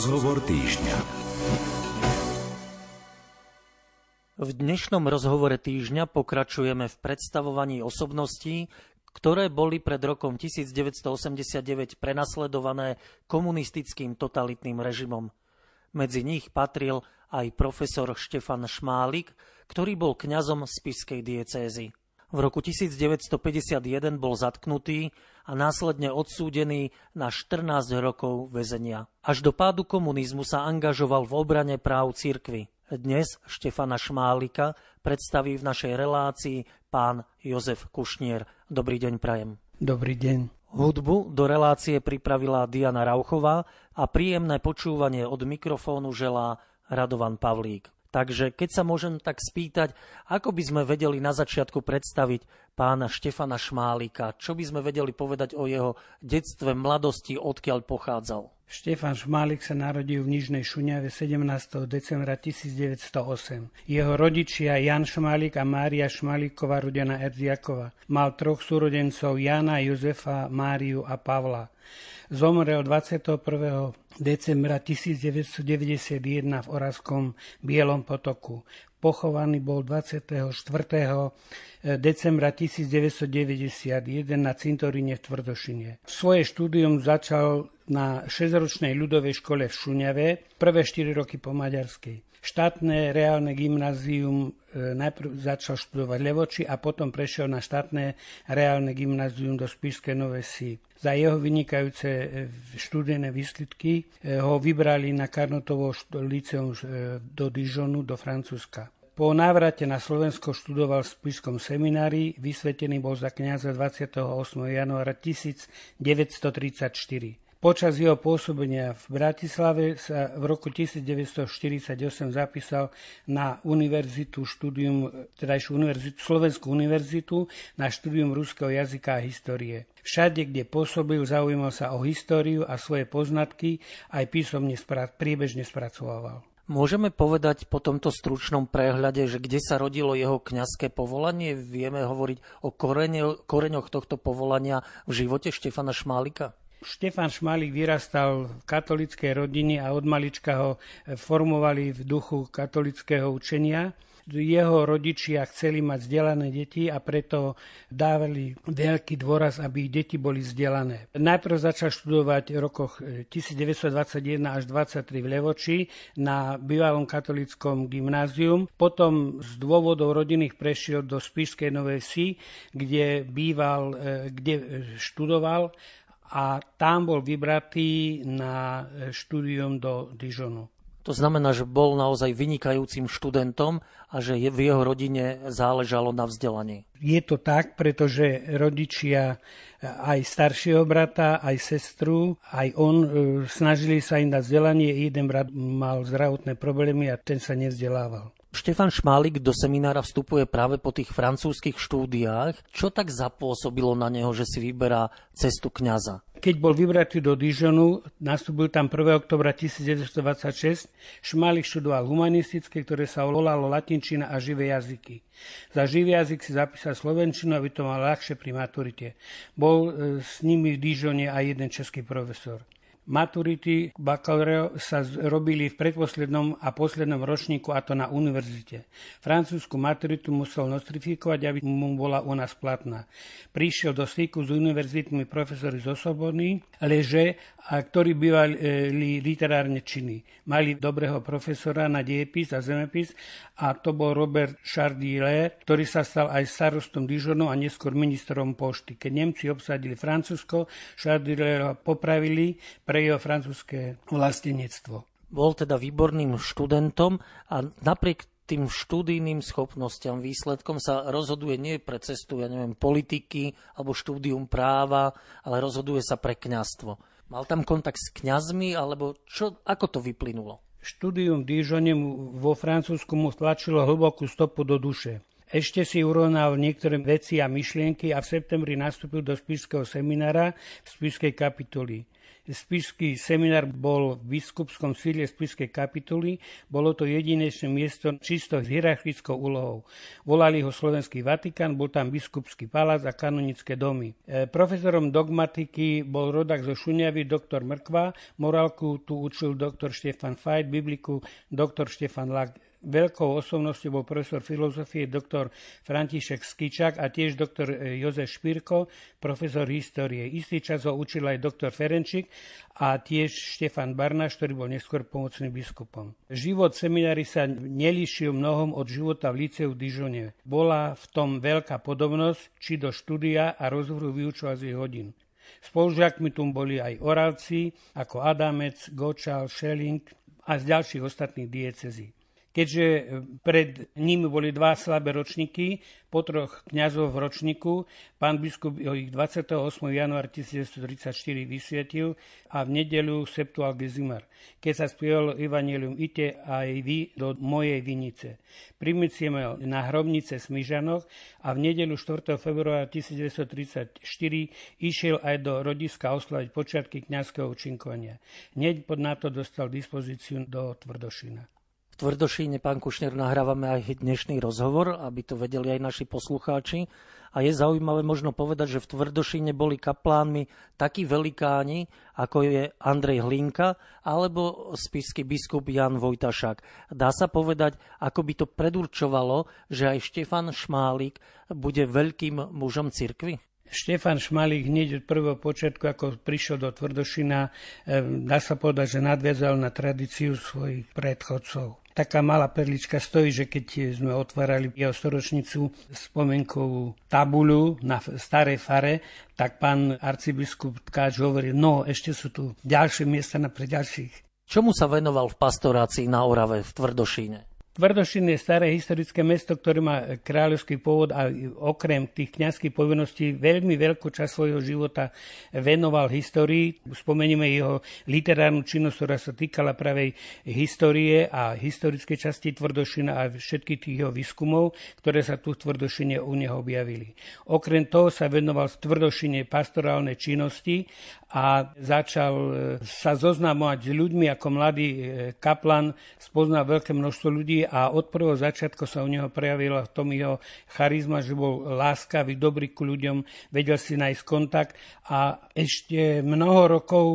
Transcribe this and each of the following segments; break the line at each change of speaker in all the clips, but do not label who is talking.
Rozhovor týždňa.
V dnešnom rozhovore týždňa pokračujeme v predstavovaní osobností, ktoré boli pred rokom 1989 prenasledované komunistickým totalitným režimom. Medzi nich patril aj profesor Štefan Šmálik, ktorý bol kňazom spiskej diecézy. V roku 1951 bol zatknutý a následne odsúdený na 14 rokov väzenia. Až do pádu komunizmu sa angažoval v obrane práv cirkvy. Dnes Štefana Šmálika predstaví v našej relácii pán Jozef Kušnier. Dobrý deň, Prajem.
Dobrý deň.
Hudbu do relácie pripravila Diana Rauchová a príjemné počúvanie od mikrofónu želá Radovan Pavlík. Takže keď sa môžem tak spýtať, ako by sme vedeli na začiatku predstaviť pána Štefana Šmálika, čo by sme vedeli povedať o jeho detstve, mladosti, odkiaľ pochádzal?
Štefan Šmálik sa narodil v Nižnej Šuňave 17. decembra 1908. Jeho rodičia Jan Šmálik a Mária Šmáliková rodená Erziakova. Mal troch súrodencov Jana, Jozefa, Máriu a Pavla. Zomrel 21. decembra 1991 v Oravskom Bielom potoku. Pochovaný bol 24. decembra 1991 na cintoríne v Tvrdošine. Svoje štúdium začal na 6-ročnej ľudovej škole v Šuňave, prvé 4 roky po maďarskej. Štátne reálne gymnázium e, najprv začal študovať Levoči a potom prešiel na štátne reálne gymnázium do Spišskej Nové Si. Za jeho vynikajúce e, študijné výsledky e, ho vybrali na Karnotovo liceum do Dijonu, do Francúzska. Po návrate na Slovensko študoval v Spišskom seminári, vysvetený bol za kniaza 28. januára 1934. Počas jeho pôsobenia v Bratislave sa v roku 1948 zapísal na univerzitu štúdium, tedajšiu univerzitu, Slovenskú univerzitu na štúdium ruského jazyka a histórie. Všade, kde pôsobil, zaujímal sa o históriu a svoje poznatky aj písomne spra- priebežne spracovával.
Môžeme povedať po tomto stručnom prehľade, že kde sa rodilo jeho kňazské povolanie? Vieme hovoriť o koreňoch tohto povolania v živote Štefana Šmálika?
Štefan Šmalík vyrastal v katolickej rodine a od malička ho formovali v duchu katolického učenia. Jeho rodičia chceli mať vzdelané deti a preto dávali veľký dôraz, aby ich deti boli vzdelané. Najprv začal študovať v rokoch 1921 až 23 v Levoči na bývalom katolickom gymnázium. Potom z dôvodov rodinných prešiel do Spišskej Novej Si, kde býval, e, kde študoval a tam bol vybratý na štúdium do Dijonu.
To znamená, že bol naozaj vynikajúcim študentom a že v jeho rodine záležalo na vzdelaní.
Je to tak, pretože rodičia aj staršieho brata, aj sestru, aj on e, snažili sa im dať vzdelanie. Jeden brat mal zdravotné problémy a ten sa nevzdelával.
Štefan Šmálik do seminára vstupuje práve po tých francúzskych štúdiách. Čo tak zapôsobilo na neho, že si vyberá cestu kňaza?
Keď bol vybratý do Dijonu, nastúpil tam 1. oktobra 1926, Šmálik študoval humanistické, ktoré sa volalo latinčina a živé jazyky. Za živý jazyk si zapísal slovenčinu, aby to mal ľahšie pri maturite. Bol e, s nimi v Dijone aj jeden český profesor. Maturity bakaláreo sa robili v predposlednom a poslednom ročníku, a to na univerzite. Francúzsku maturitu musel nostrifikovať, aby mu bola u nás platná. Prišiel do styku s univerzitmi profesori z Osobony, Leže, a ktorí bývali literárne činy. Mali dobrého profesora na diepis a zemepis a to bol Robert Chardillet, ktorý sa stal aj starostom Dijonu a neskôr ministrom pošty. Keď Nemci obsadili Francúzsko, Chardillet popravili pre jeho francúzske vlastenectvo.
Bol teda výborným študentom a napriek tým štúdijným schopnostiam, výsledkom sa rozhoduje nie pre cestu, ja neviem, politiky alebo štúdium práva, ale rozhoduje sa pre kňastvo. Mal tam kontakt s kňazmi, alebo čo, ako to vyplynulo?
Štúdium Dijone vo Francúzsku mu tlačilo hlbokú stopu do duše. Ešte si urovnal niektoré veci a myšlienky a v septembri nastúpil do Spišského seminára v Spišskej kapituli. Spišský seminár bol v biskupskom sídle Spišskej kapituly. Bolo to jedinečné miesto čisto s hierarchickou úlohou. Volali ho Slovenský Vatikán, bol tam biskupský palác a kanonické domy. E, profesorom dogmatiky bol rodak zo Šuniavy doktor Mrkva, morálku tu učil doktor Štefan Fajt, bibliku doktor Štefan Lak veľkou osobnosťou bol profesor filozofie doktor František Skičak a tiež doktor e, Jozef Špírko, profesor histórie. Istý čas ho učil aj doktor Ferenčík a tiež Štefan Barnáš, ktorý bol neskôr pomocným biskupom. Život seminári sa nelíšil mnohom od života v Liceu v Dižone. Bola v tom veľká podobnosť, či do štúdia a rozhovoru vyučovacích hodín. Spolužiakmi tu boli aj Oravci, ako Adamec, Gočal, Šeling a z ďalších ostatných diecezí keďže e, pred nimi boli dva slabé ročníky, po troch kňazov v ročníku, pán biskup ich 28. január 1934 vysvietil a v nedelu Septuagezimar, keď sa spievalo Evangelium Ite aj vy do mojej vinice. Primicieme na hrobnice Smyžanoch a v nedelu 4. februára 1934 išiel aj do rodiska oslaviť počiatky kňazského účinkovania. Hneď pod na to dostal dispozíciu do Tvrdošina.
Tvrdošíne, pán Kušner, nahrávame aj dnešný rozhovor, aby to vedeli aj naši poslucháči. A je zaujímavé možno povedať, že v Tvrdošíne boli kaplánmi takí velikáni, ako je Andrej Hlinka alebo spišský biskup Jan Vojtašák. Dá sa povedať, ako by to predurčovalo, že aj Štefan Šmálik bude veľkým mužom cirkvy?
Štefan Šmalík hneď od prvého počiatku, ako prišiel do Tvrdošina, eh, dá sa povedať, že nadviazal na tradíciu svojich predchodcov taká malá perlička stojí, že keď sme otvárali jeho storočnicu spomienkovú tabuľu na starej fare, tak pán arcibiskup Tkáč hovorí, no ešte sú tu ďalšie miesta na pre ďalších.
Čomu sa venoval v pastorácii na Orave v Tvrdošíne?
Tvrdošin je staré historické mesto, ktoré má kráľovský pôvod a okrem tých kňazských povinností veľmi veľkú časť svojho života venoval histórii. Spomenieme jeho literárnu činnosť, ktorá sa týkala pravej histórie a historickej časti Tvrdošina a všetkých tých jeho výskumov, ktoré sa tu v Tvrdošine u neho objavili. Okrem toho sa venoval v Tvrdošine pastorálnej činnosti a začal e, sa zoznamovať s ľuďmi ako mladý e, kaplan, spoznal veľké množstvo ľudí a od prvého začiatku sa u neho prejavila v tom jeho charizma, že bol láskavý, dobrý ku ľuďom, vedel si nájsť kontakt a ešte mnoho rokov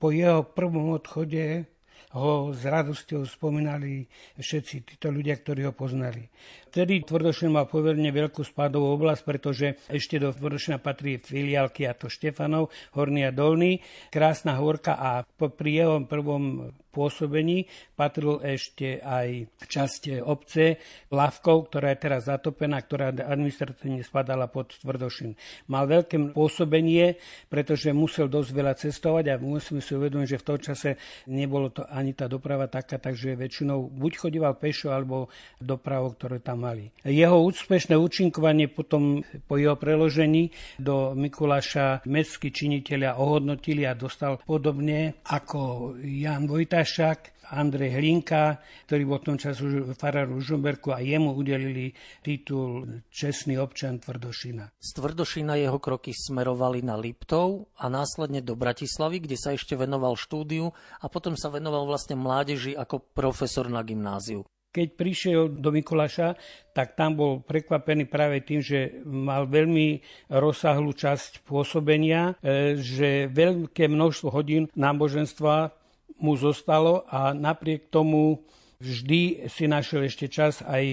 po jeho prvom odchode ho s radosťou spomínali všetci títo ľudia, ktorí ho poznali. Vtedy Tvrdošin mal poverne veľkú spádovú oblasť, pretože ešte do Tvrdošina patrí filiálky a to Štefanov, Horný a Dolný, krásna horka a pri jeho prvom pôsobení patril ešte aj časť obce Lavkov, ktorá je teraz zatopená, ktorá administratívne spadala pod Tvrdošin. Mal veľké pôsobenie, pretože musel dosť veľa cestovať a musíme si uvedomiť, že v tom čase nebolo to ani tá doprava taká, takže väčšinou buď chodíval pešo, alebo dopravou, ktoré tam mali. Jeho úspešné účinkovanie potom po jeho preložení do Mikuláša mestskí činiteľia ohodnotili a dostal podobne ako Jan Vojta Jurašák, Andrej Hlinka, ktorý bol v tom času farár Žumberku a jemu udelili titul Čestný občan Tvrdošina.
Z Tvrdošina jeho kroky smerovali na Liptov a následne do Bratislavy, kde sa ešte venoval štúdiu a potom sa venoval vlastne mládeži ako profesor na gymnáziu.
Keď prišiel do Mikulaša, tak tam bol prekvapený práve tým, že mal veľmi rozsahlú časť pôsobenia, e, že veľké množstvo hodín náboženstva mu zostalo a napriek tomu vždy si našiel ešte čas aj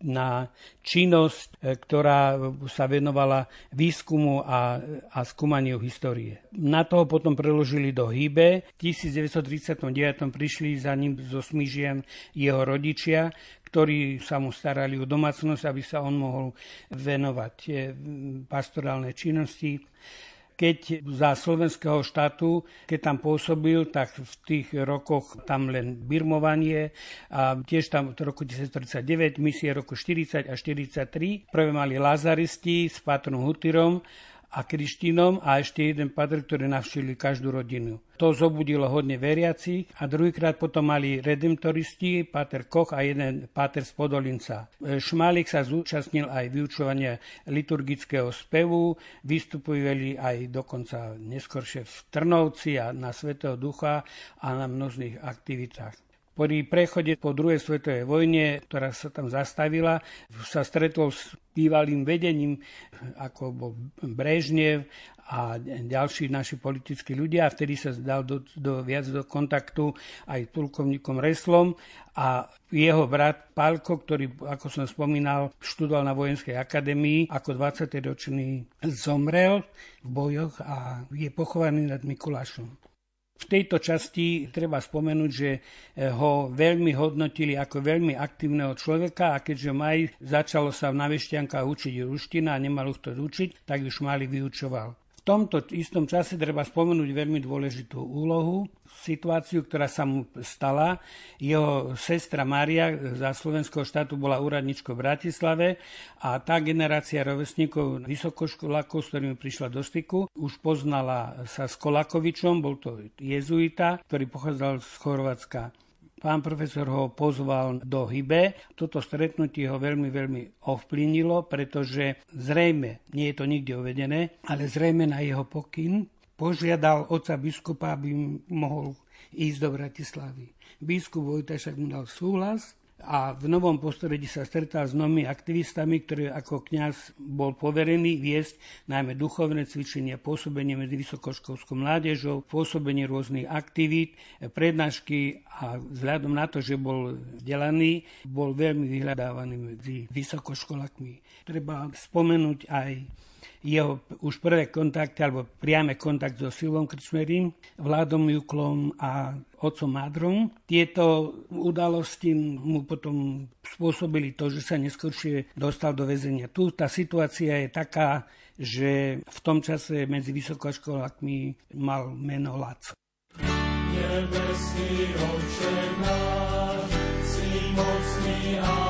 na činnosť, e, ktorá sa venovala výskumu a, a skúmaniu histórie. Na toho potom preložili do Hýbe. V 1939 prišli za ním zo Smížiem jeho rodičia, ktorí sa mu starali o domácnosť, aby sa on mohol venovať e, pastorálnej činnosti keď za slovenského štátu, keď tam pôsobil, tak v tých rokoch tam len birmovanie a tiež tam v roku 1939, misie roku 40 a 43. Prvé mali lazaristi s Patrom Hutirom a Krištínom a ešte jeden pater, ktorý navštívili každú rodinu. To zobudilo hodne veriaci a druhýkrát potom mali redemptoristi, Pater Koch a jeden Pater z Podolinca. Šmálik sa zúčastnil aj vyučovania liturgického spevu, vystupujeli aj dokonca neskôršie v Trnovci a na Svetého Ducha a na množných aktivitách. Pri prechode po druhej svetovej vojne, ktorá sa tam zastavila, sa stretol s bývalým vedením, ako bol Brežnev a ďalší naši politickí ľudia. Vtedy sa dal do, do, viac do kontaktu aj s plukovníkom Reslom a jeho brat Palko, ktorý, ako som spomínal, študoval na Vojenskej akadémii, ako 20-ročný zomrel v bojoch a je pochovaný nad Mikulášom. V tejto časti treba spomenúť, že eh, ho veľmi hodnotili ako veľmi aktívneho človeka a keďže Maj začalo sa v navešťankách učiť ruština a nemal to učiť, tak už mali vyučoval. V tomto istom čase treba spomenúť veľmi dôležitú úlohu situáciu, ktorá sa mu stala. Jeho sestra Mária za slovenského štátu bola úradničkou v Bratislave a tá generácia rovesníkov vysokoškolákov, s ktorými prišla do styku, už poznala sa s Kolakovičom, bol to jezuita, ktorý pochádzal z Chorvátska. Pán profesor ho pozval do Hybe. Toto stretnutie ho veľmi, veľmi ovplynilo, pretože zrejme, nie je to nikde uvedené, ale zrejme na jeho pokyn požiadal oca biskupa, aby mohol ísť do Bratislavy. Biskup Vojta však mu dal súhlas a v novom postredí sa stretal s novými aktivistami, ktorý ako kňaz bol poverený viesť najmä duchovné cvičenia, pôsobenie medzi vysokoškolskou mládežou, pôsobenie rôznych aktivít, prednášky a vzhľadom na to, že bol vzdelaný, bol veľmi vyhľadávaný medzi vysokoškolakmi. Treba spomenúť aj jeho už prvé kontakty alebo priame kontakt so Silvom Krčmerím, Vládom Juklom a otcom Madrom. Tieto udalosti mu potom spôsobili to, že sa neskôršie dostal do väzenia. Tu tá situácia je taká, že v tom čase medzi vysokoškolákmi mal meno Laco. Nebeský oče náš, si mocný a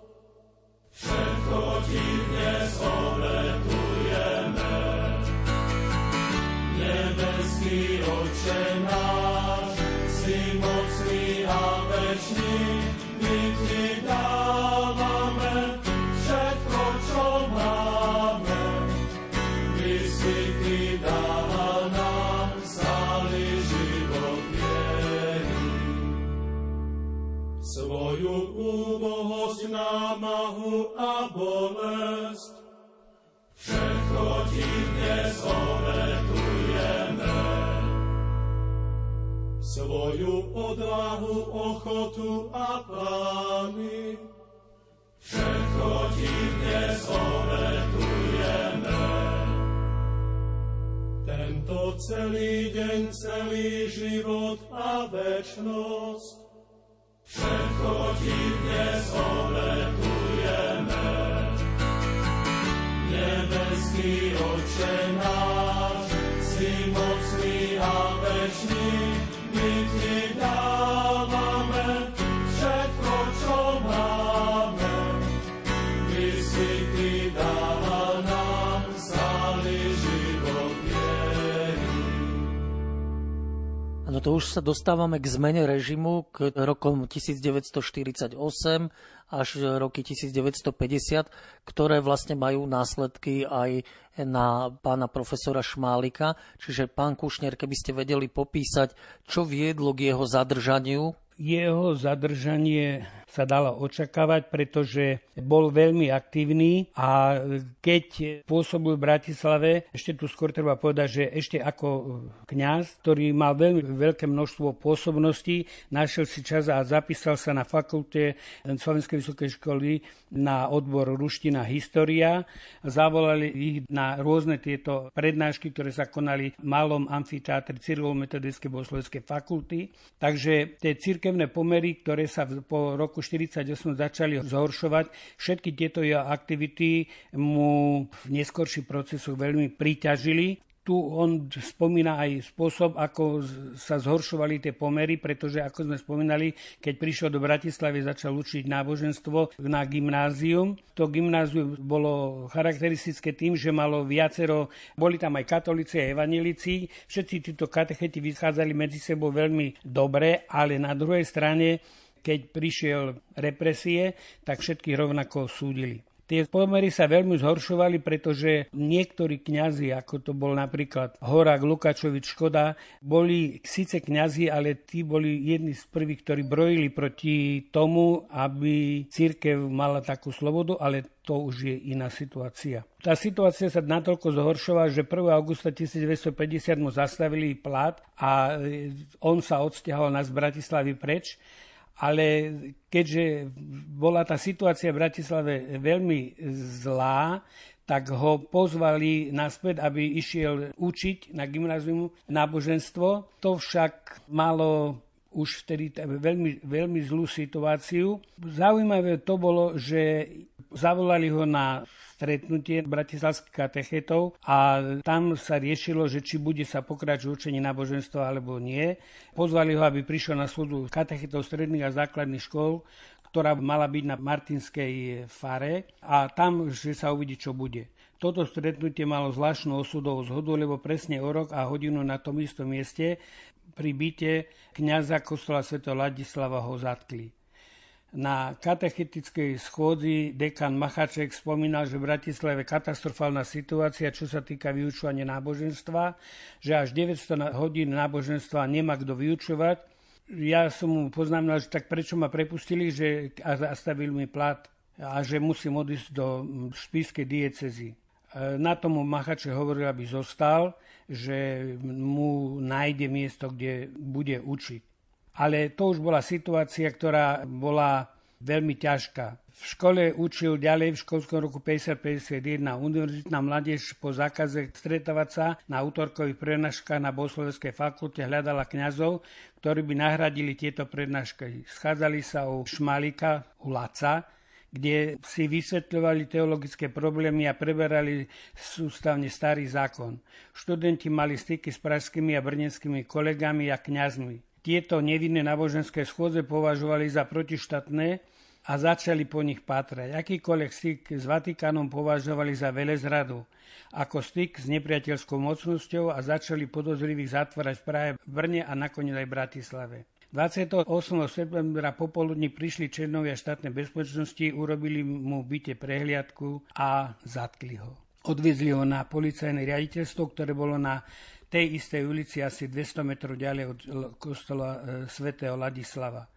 Všetko ti dnes obetujeme. Svoju odvahu, ochotu a plány. Všetko ti dnes obetujeme. Tento celý deň, celý život a večnosť. Všetko ti dnes obetujeme. Nebeský Oče
No to už sa dostávame k zmene režimu k rokom 1948 až roky 1950, ktoré vlastne majú následky aj na pána profesora Šmálika. Čiže pán Kušner, keby ste vedeli popísať, čo viedlo k jeho zadržaniu
jeho zadržanie sa dalo očakávať, pretože bol veľmi aktívny a keď pôsobil v Bratislave, ešte tu skôr treba povedať, že ešte ako kňaz, ktorý mal veľmi veľké množstvo pôsobností, našiel si čas a zapísal sa na fakulte Slovenskej vysokej školy na odbor ruština história. Zavolali ich na rôzne tieto prednášky, ktoré sa konali v malom amfiteátri Cyrilovo-metodickej bohoslovenskej fakulty. Takže tie cirkevné pomery, ktoré sa po roku 1948 začali zhoršovať, všetky tieto jeho aktivity mu v neskorší procesu veľmi priťažili tu on spomína aj spôsob, ako sa zhoršovali tie pomery, pretože ako sme spomínali, keď prišiel do Bratislavy, začal učiť náboženstvo na gymnázium. To gymnázium bolo charakteristické tým, že malo viacero, boli tam aj katolíci a evanelici. Všetci títo katecheti vychádzali medzi sebou veľmi dobre, ale na druhej strane keď prišiel represie, tak všetkých rovnako súdili. Tie pomery sa veľmi zhoršovali, pretože niektorí kňazi, ako to bol napríklad Horák, Lukačovič, Škoda, boli síce kňazi, ale tí boli jedni z prvých, ktorí brojili proti tomu, aby církev mala takú slobodu, ale to už je iná situácia. Tá situácia sa natoľko zhoršovala, že 1. augusta 1950 mu zastavili plat a on sa odsťahol na z Bratislavy preč ale keďže bola tá situácia v Bratislave veľmi zlá, tak ho pozvali naspäť, aby išiel učiť na gymnázium náboženstvo. To však malo už vtedy veľmi, veľmi zlú situáciu. Zaujímavé to bolo, že zavolali ho na stretnutie bratislavských katechetov a tam sa riešilo, že či bude sa pokračovať učenie náboženstva alebo nie. Pozvali ho, aby prišiel na súdu katechetov stredných a základných škôl, ktorá mala byť na Martinskej fare a tam, že sa uvidí, čo bude. Toto stretnutie malo zvláštnu osudovú zhodu, lebo presne o rok a hodinu na tom istom mieste pri byte kniaza kostola Sv. Ladislava ho zatkli. Na katechetickej schôdzi dekan Machaček spomínal, že v Bratislave katastrofálna situácia, čo sa týka vyučovania náboženstva, že až 900 hodín náboženstva nemá kto vyučovať. Ja som mu poznámil, že tak prečo ma prepustili že, a zastavili mi plat a že musím odísť do špískej diecezy. E, na tomu Machaček hovoril, aby zostal, že mu nájde miesto, kde bude učiť ale to už bola situácia, ktorá bola veľmi ťažká. V škole učil ďalej v školskom roku 50-51 univerzitná mládež po zákaze stretávať sa na útorkových prednáškach na Bohoslovenskej fakulte hľadala kňazov, ktorí by nahradili tieto prednášky. Schádzali sa u Šmalika, u Laca, kde si vysvetľovali teologické problémy a preberali sústavne starý zákon. Študenti mali styky s pražskými a brneckými kolegami a kňazmi tieto nevinné náboženské schôdze považovali za protištátne a začali po nich pátrať. Akýkoľvek styk s Vatikánom považovali za velezradu ako styk s nepriateľskou mocnosťou a začali podozrivých zatvárať v Prahe, v Brne a nakoniec aj v Bratislave. 28. septembra popoludní prišli členovia štátnej bezpečnosti, urobili mu byte prehliadku a zatkli ho. Odviezli ho na policajné riaditeľstvo, ktoré bolo na tej istej ulici asi 200 metrov ďalej od kostola e, svätého Ladislava.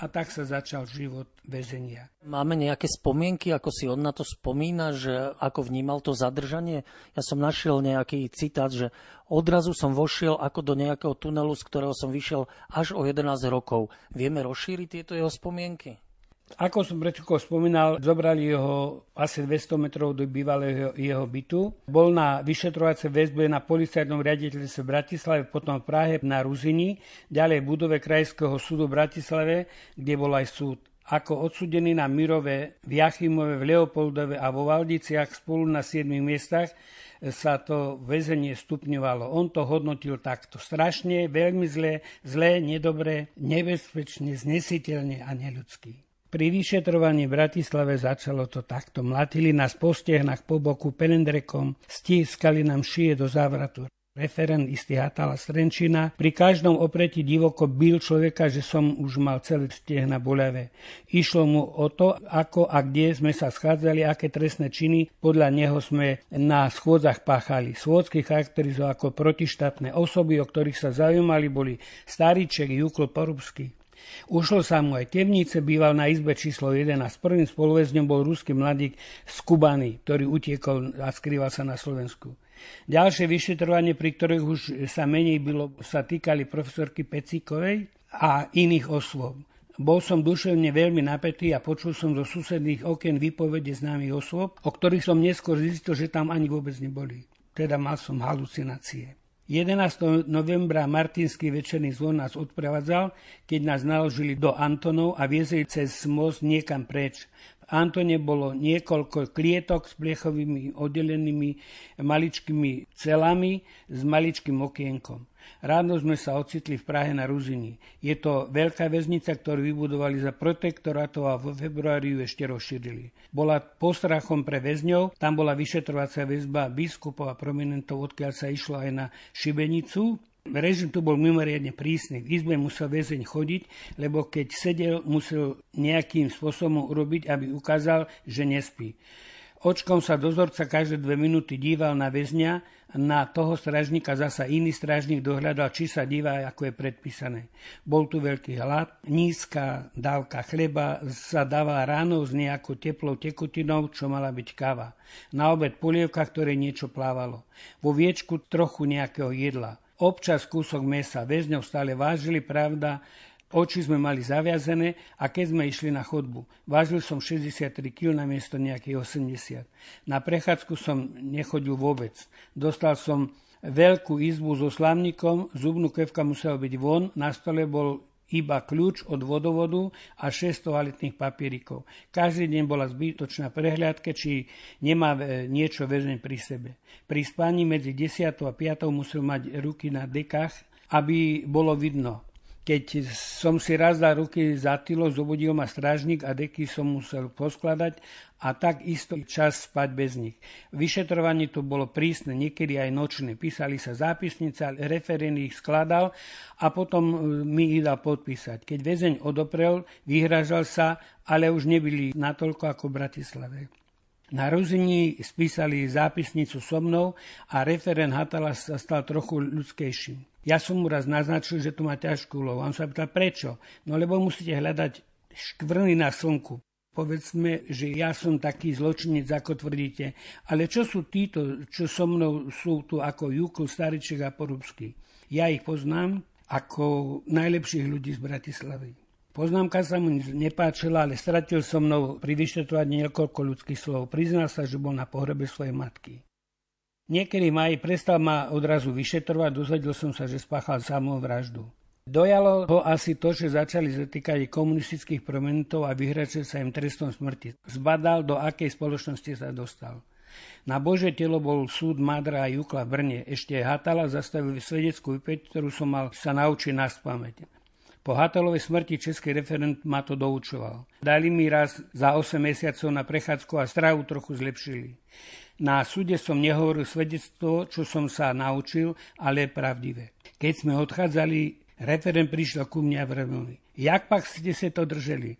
A tak sa začal život väzenia.
Máme nejaké spomienky, ako si on na to spomína, že ako vnímal to zadržanie? Ja som našiel nejaký citát, že odrazu som vošiel ako do nejakého tunelu, z ktorého som vyšiel až o 11 rokov. Vieme rozšíriť tieto jeho spomienky?
Ako som pred spomínal, zobrali ho asi 200 metrov do bývalého jeho bytu. Bol na vyšetrovacej väzbe na policajnom riaditeľstve v Bratislave, potom v Prahe na Ruzini, ďalej v budove Krajského súdu v Bratislave, kde bol aj súd. Ako odsudený na Mirové, v Jachimove, v Leopoldove a vo Valdiciach spolu na 7 miestach sa to väzenie stupňovalo. On to hodnotil takto strašne, veľmi zle, zlé, nedobre, nebezpečne, znesiteľne a neľudský. Pri vyšetrovaní v Bratislave začalo to takto. Mlatili nás po stehnách po boku pelendrekom, stískali nám šije do závratu. Referent istý Hatala Strenčina pri každom opretí divoko bil človeka, že som už mal celé stehna boľavé. Išlo mu o to, ako a kde sme sa schádzali, aké trestné činy podľa neho sme na schôdzach páchali. Schôdzky charakterizoval ako protištátne osoby, o ktorých sa zaujímali, boli Staríček, Jukl, Porubský. Ušlo sa mu aj temnice, býval na izbe číslo 11. Prvým spoluväzňom bol ruský mladík z Kubany, ktorý utiekol a skrýval sa na Slovensku. Ďalšie vyšetrovanie, pri ktorých už sa menej bylo, sa týkali profesorky Pecíkovej a iných osôb. Bol som duševne veľmi napätý a počul som zo susedných okien výpovede známych osôb, o ktorých som neskôr zistil, že tam ani vôbec neboli. Teda mal som halucinácie. 11. novembra Martinský večerný zvon nás odprevádzal, keď nás naložili do Antonov a viezli cez most niekam preč. V Antone bolo niekoľko klietok s plechovými oddelenými maličkými celami s maličkým okienkom. Ráno sme sa ocitli v Prahe na Ruzini. Je to veľká väznica, ktorú vybudovali za protektorátov a vo februári ju ešte rozšírili. Bola postrachom pre väzňov, tam bola vyšetrovacia väzba biskupov a prominentov, odkiaľ sa išlo aj na Šibenicu, Režim tu bol mimoriadne prísny. V izbe musel väzeň chodiť, lebo keď sedel, musel nejakým spôsobom urobiť, aby ukázal, že nespí. Očkom sa dozorca každé dve minúty díval na väzňa, na toho strážnika zasa iný strážnik dohľadal, či sa díva, ako je predpísané. Bol tu veľký hlad, nízka dávka chleba sa dávala ráno s nejakou teplou tekutinou, čo mala byť káva. Na obed polievka, ktoré niečo plávalo. Vo viečku trochu nejakého jedla. Občas kúsok mesa. Väzňov stále vážili, pravda, Oči sme mali zaviazené a keď sme išli na chodbu, vážil som 63 kg na miesto nejakých 80. Na prechádzku som nechodil vôbec. Dostal som veľkú izbu so slavníkom, zubnú kevka musela byť von, na stole bol iba kľúč od vodovodu a 6 toaletných papierikov. Každý deň bola zbytočná prehľadka, či nemá e, niečo väzeň pri sebe. Pri spaní medzi 10 a 5 musel mať ruky na dekách, aby bolo vidno, keď som si raz dal ruky za tylo, zobudil ma strážnik a deky som musel poskladať a tak isto čas spať bez nich. Vyšetrovanie to bolo prísne, niekedy aj nočné. Písali sa zápisnice, referén ich skladal a potom e, mi ich dal podpísať. Keď väzeň odoprel, vyhražal sa, ale už nebyli natoľko ako v Bratislave. Na Ruzini spísali zápisnicu so mnou a referent Hatala sa stal trochu ľudskejším. Ja som mu raz naznačil, že tu má ťažkú úlohu. On sa pýtal, prečo? No lebo musíte hľadať škvrny na slnku. Povedzme, že ja som taký zločinec, ako tvrdíte. Ale čo sú títo, čo so mnou sú tu ako Jukl, Stariček a Porubský? Ja ich poznám ako najlepších ľudí z Bratislavy. Poznámka sa mu nepáčila, ale stratil so mnou pri vyšetrovaní niekoľko ľudských slov. Priznal sa, že bol na pohrebe svojej matky. Niekedy ma aj prestal ma odrazu vyšetrovať, dozvedel som sa, že spáchal samú vraždu. Dojalo ho asi to, že začali zatýkať komunistických prominentov a vyhračil sa im trestom smrti. Zbadal, do akej spoločnosti sa dostal. Na Bože telo bol súd Madra a Jukla v Brne. Ešte Hatala zastavil svedeckú vypäť, ktorú som mal sa naučiť na spamäť. Po Hatalovej smrti český referent ma to doučoval. Dali mi raz za 8 mesiacov na prechádzku a stravu trochu zlepšili. Na súde som nehovoril svedectvo, čo som sa naučil, ale pravdivé. Keď sme odchádzali, referent prišiel ku mne a vremili. Jak pak ste sa to drželi?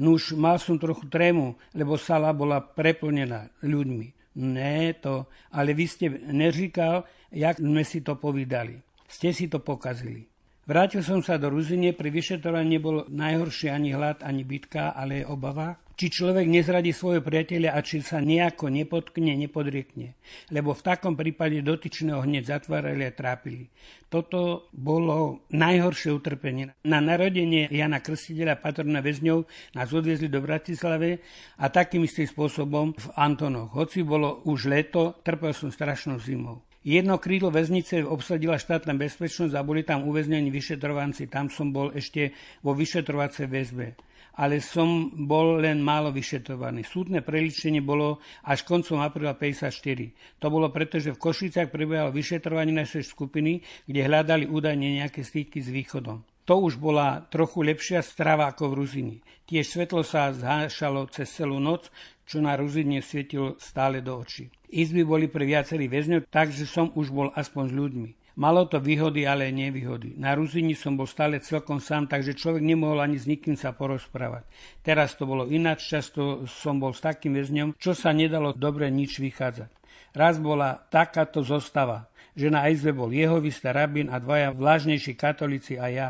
Nuž, mal som trochu trému, lebo sala bola preplnená ľuďmi. Ne, to, ale vy ste neříkal, jak sme si to povídali. Ste si to pokazili. Vrátil som sa do Ruzine, pri vyšetrovaní nebol najhorší ani hlad, ani bitka, ale obava, či človek nezradí svojho priateľa a či sa nejako nepotkne, nepodriekne. Lebo v takom prípade dotyčného hneď zatvárali a trápili. Toto bolo najhoršie utrpenie. Na narodenie Jana Krstiteľa, patrona väzňov, nás odviezli do Bratislave a takým istým spôsobom v Antonoch. Hoci bolo už leto, trpel som strašnou zimou. Jedno krídlo väznice obsadila štátna bezpečnosť a boli tam uväznení vyšetrovanci. Tam som bol ešte vo vyšetrovacej väzbe. Ale som bol len málo vyšetrovaný. Súdne preličenie bolo až koncom apríla 54. To bolo preto, že v Košicách prebiehalo vyšetrovanie našej skupiny, kde hľadali údajne nejaké stýky s východom. To už bola trochu lepšia strava ako v Ruzini. Tiež svetlo sa zhášalo cez celú noc, čo na Ruzine svietilo stále do očí. Izby boli pre viacerých väzňov, takže som už bol aspoň s ľuďmi. Malo to výhody, ale aj nevýhody. Na Ruzini som bol stále celkom sám, takže človek nemohol ani s nikým sa porozprávať. Teraz to bolo ináč, často som bol s takým väzňom, čo sa nedalo dobre nič vychádzať. Raz bola takáto zostava, že na izbe bol jehovista rabín a dvaja vlážnejší katolíci a ja.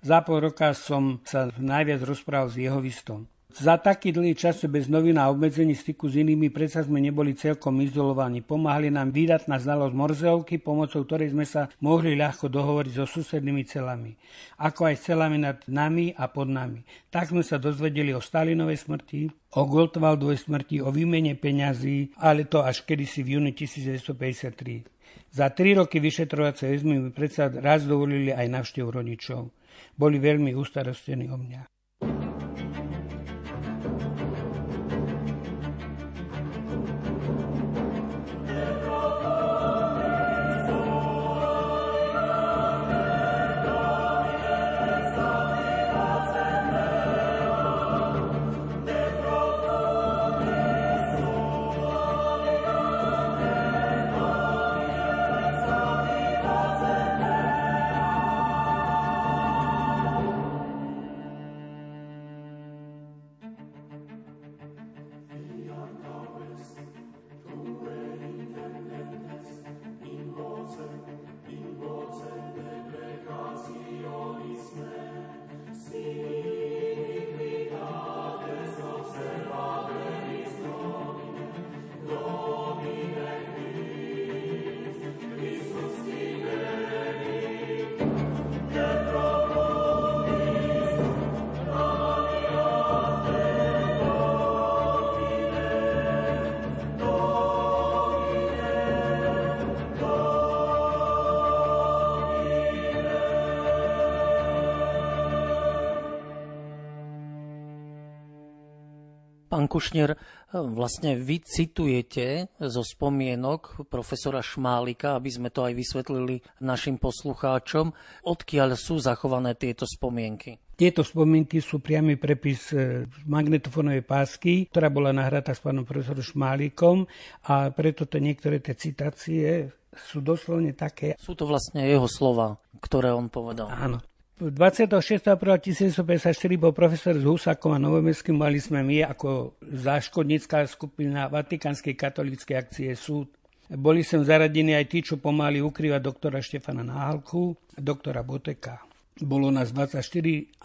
Za pol roka som sa najviac rozprával s jeho vistom. Za taký dlhý čas bez novín a obmedzení styku s inými predsa sme neboli celkom izolovaní. Pomáhali nám výdatná znalosť morzeovky, pomocou ktorej sme sa mohli ľahko dohovoriť so susednými celami, ako aj celami nad nami a pod nami. Tak sme sa dozvedeli o Stalinovej smrti, o Goldwaldovej smrti, o výmene peňazí, ale to až kedysi v júni 1953. Za tri roky vyšetrovacej väzmy mi predsa raz dovolili aj navštevu rodičov. Boli veľmi ustarostení o mňa.
Kušner, vlastne vy citujete zo spomienok profesora Šmálika, aby sme to aj vysvetlili našim poslucháčom, odkiaľ sú zachované tieto spomienky.
Tieto spomienky sú priamy prepis e, magnetofónovej pásky, ktorá bola nahratá s pánom profesorom Šmálikom a preto to niektoré tie citácie sú doslovne také.
Sú to vlastne jeho slova, ktoré on povedal.
Áno. 26. apríla 1954 bol profesor s Husákom a Novomestským, mali sme my ako záškodnícká skupina Vatikánskej katolíckej akcie súd. Boli sem zaradení aj tí, čo pomáli ukrývať doktora Štefana Náhalku doktora Boteka. Bolo nás 24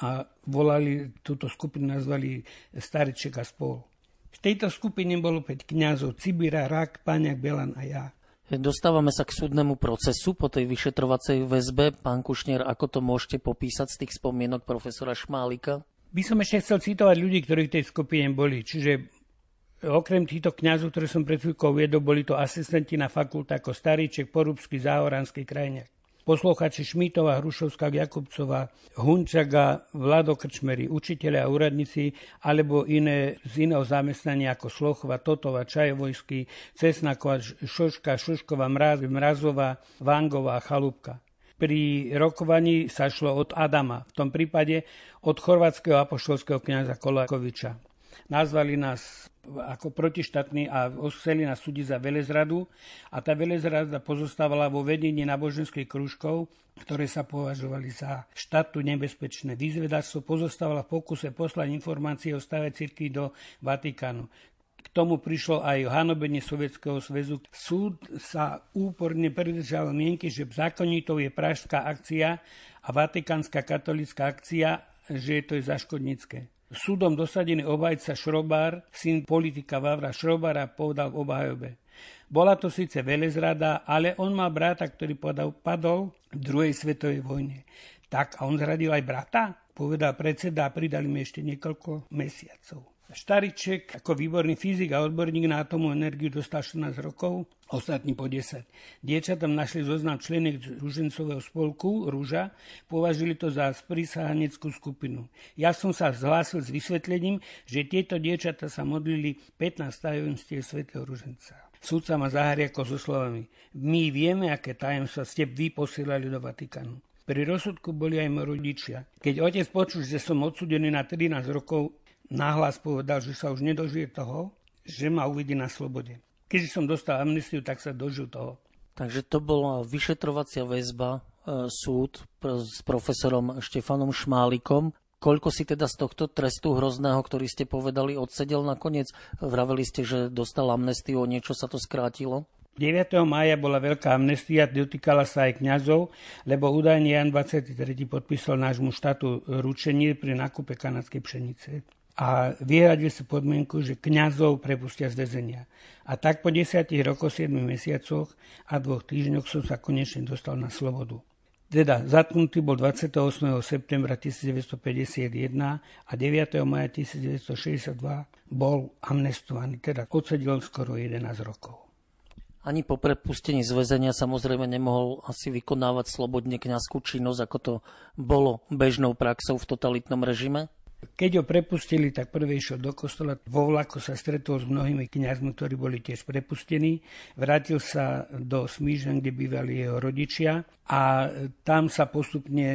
a volali, túto skupinu nazvali Stariček a spol. V tejto skupine bolo 5 kňazov Cibira, Rak, Páňak, Belan a ja.
Dostávame sa k súdnemu procesu po tej vyšetrovacej väzbe. Pán Kušnier, ako to môžete popísať z tých spomienok profesora Šmálika?
By som ešte chcel citovať ľudí, ktorí v tej skupine boli. Čiže okrem týchto kňazov, ktoré som pred chvíľkou viedol, boli to asistenti na fakulte ako Staríček, Porúbsky, Záhoranský krajňák posluchači Šmítova, Hrušovská, Jakubcová, Hunčaga, Vlado Krčmery, učiteľe a úradníci, alebo iné z iného zamestnania ako Slochova, Totova, Čajevojský, Cesnakova, Šoška, Šuškova, Mraz, Mrazová, Vangová a Chalúbka. Pri rokovaní sa šlo od Adama, v tom prípade od chorvátskeho apoštolského kniaza Kolakoviča. Nazvali nás ako protištátny a chceli nás súdiť za velezradu a tá velezrada pozostávala vo vedení náboženských kružkov, ktoré sa považovali za štátu nebezpečné. Vyzvedačstvo pozostávalo v pokuse poslať informácie o stave cirkvi do Vatikánu. K tomu prišlo aj hanobenie Sovietskeho zväzu. Súd sa úporne pridržal mienky, že zákonitou je pražská akcia a vatikánska katolická akcia, že to je zaškodnícke. Súdom dosadený obhajca Šrobár, syn politika Vavra Šrobára, povedal v obhajobe. Bola to síce velezrada, ale on má brata, ktorý podal, padol v druhej svetovej vojne. Tak a on zradil aj brata? Povedal predseda a pridali mi ešte niekoľko mesiacov. Štariček ako výborný fyzik a odborník na atomovú energiu dostal 14 rokov, ostatní po 10. Diečatom našli zoznam členek Ružencového spolku Rúža, považili to za sprísahaneckú skupinu. Ja som sa zhlásil s vysvetlením, že tieto diečata sa modlili 15 tajomstiev svätého Ruženca. Súdca ma zahári ako so slovami. My vieme, aké tajomstva ste vy posielali do Vatikánu. Pri rozsudku boli aj moji rodičia. Keď otec počul, že som odsudený na 13 rokov, náhlas povedal, že sa už nedožije toho, že ma uvidí na slobode. Keď som dostal amnestiu, tak sa dožil toho.
Takže to bola vyšetrovacia väzba, e, súd s profesorom Štefanom Šmálikom. Koľko si teda z tohto trestu hrozného, ktorý ste povedali, odsedel nakoniec? Vraveli ste, že dostal amnestiu, o niečo sa to skrátilo?
9. mája bola veľká amnestia, dotýkala sa aj kňazov, lebo údajne Jan 23. podpísal nášmu štátu ručenie pri nákupe kanadskej pšenice. A vyhradil si podmienku, že kňazov prepustia z väzenia. A tak po 10 rokoch, 7 mesiacoch a dvoch týždňoch som sa konečne dostal na slobodu. Teda zatknutý bol 28. septembra 1951 a 9. maja 1962 bol amnestovaný, teda odsedil skoro 11 rokov
ani po prepustení z väzenia samozrejme nemohol asi vykonávať slobodne kňazskú činnosť, ako to bolo bežnou praxou v totalitnom režime?
Keď ho prepustili, tak prvý išiel do kostola. Vo vlaku sa stretol s mnohými kňazmi, ktorí boli tiež prepustení. Vrátil sa do Smížan, kde bývali jeho rodičia a tam sa postupne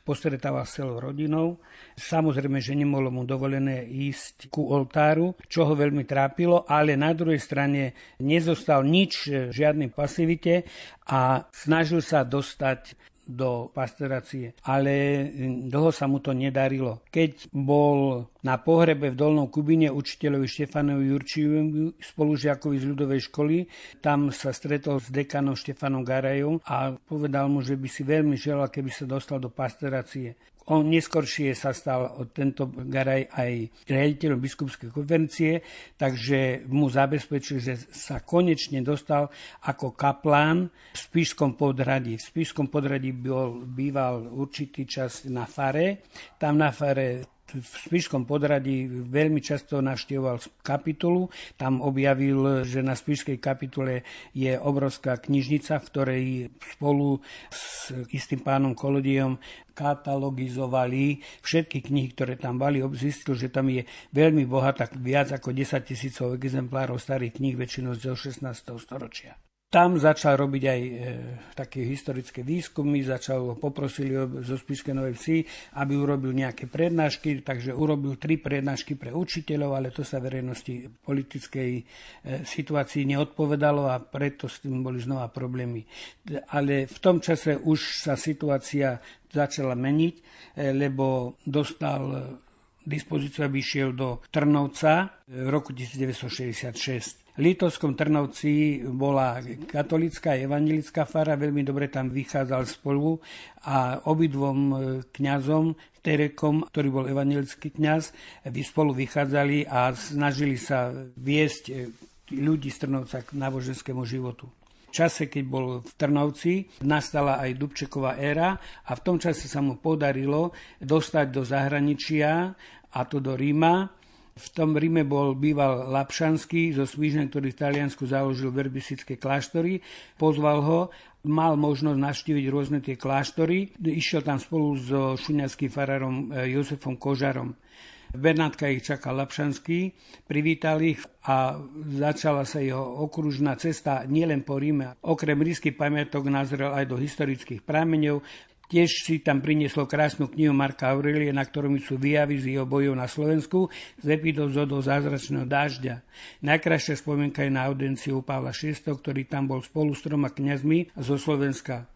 postretával s celou rodinou. Samozrejme, že nemolo mu dovolené ísť ku oltáru, čo ho veľmi trápilo, ale na druhej strane nezostal nič, žiadnej pasivite a snažil sa dostať do pastorácie, ale dlho sa mu to nedarilo. Keď bol na pohrebe v Dolnom Kubine učiteľovi Štefanovi Jurčivovi, spolužiakovi z ľudovej školy, tam sa stretol s dekanom Štefanom Garajom a povedal mu, že by si veľmi želal, keby sa dostal do pastorácie. On neskôršie sa stal tento Garaj aj riaditeľom biskupskej konferencie, takže mu zabezpečil, že sa konečne dostal ako kaplán v Spišskom podradí. V Spišskom podradí bol, býval určitý čas na fare. Tam na fare v Spišskom podradí veľmi často navštevoval kapitulu. Tam objavil, že na Spišskej kapitule je obrovská knižnica, v ktorej spolu s istým pánom Kolodiom katalogizovali všetky knihy, ktoré tam boli. Zistil, že tam je veľmi bohatá, viac ako 10 tisícov exemplárov starých kníh, väčšinou zo 16. storočia. Tam začal robiť aj e, také historické výskumy, začal, poprosili ho zo Spišskej Novej Vsi, aby urobil nejaké prednášky, takže urobil tri prednášky pre učiteľov, ale to sa verejnosti politickej e, situácii neodpovedalo a preto s tým boli znova problémy. Ale v tom čase už sa situácia začala meniť, e, lebo dostal dispozíciu, aby išiel do Trnovca v roku 1966. Litovskom Trnovci bola katolická a evangelická fara, veľmi dobre tam vychádzal spolu a obidvom e, kňazom, Terekom, ktorý bol evangelický kňaz, spolu vychádzali a snažili sa viesť e, ľudí z Trnovca k náboženskému životu. Čase, keď bol v Trnovci, nastala aj Dubčeková éra a v tom čase sa mu podarilo dostať do zahraničia, a to do Ríma, v tom Ríme bol býval Lapšanský zo Svížne, ktorý v Taliansku založil verbisické kláštory. Pozval ho, mal možnosť navštíviť rôzne tie kláštory. Išiel tam spolu so šuňackým farárom e, Jozefom Kožarom. Bernátka ich čakal Lapšanský, privítal ich a začala sa jeho okružná cesta nielen po Ríme. Okrem rískych pamiatok nazrel aj do historických prameňov, Tiež si tam prinieslo krásnu knihu Marka Aurelie, na ktorom sú vyjavy z jeho bojov na Slovensku z epizódou zázračného dážďa. Najkrajšia spomienka je na audienciu Pavla VI, ktorý tam bol spolu s troma kňazmi zo Slovenska.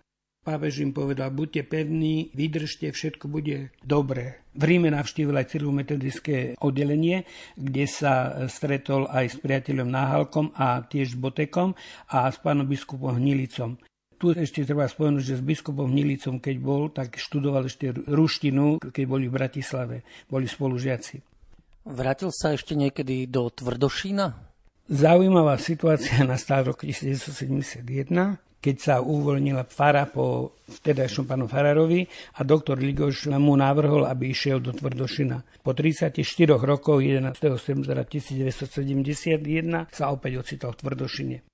Pápež im povedal, buďte pevní, vydržte, všetko bude dobré. V Ríme navštívil aj metodické oddelenie, kde sa stretol aj s priateľom Náhalkom a tiež Botekom a s pánom biskupom Hnilicom. Tu ešte treba spomenúť, že s biskupom Nilicom, keď bol, tak študoval ešte ruštinu, keď boli v Bratislave. Boli spolužiaci.
Vrátil sa ešte niekedy do Tvrdošína?
Zaujímavá situácia nastala rok 1971, keď sa uvoľnila fara po vtedajšom pánu Farárovi a doktor Ligoš mu navrhol, aby išiel do Tvrdošina. Po 34 rokoch 11. septembra 1971 sa opäť ocitol v Tvrdošine.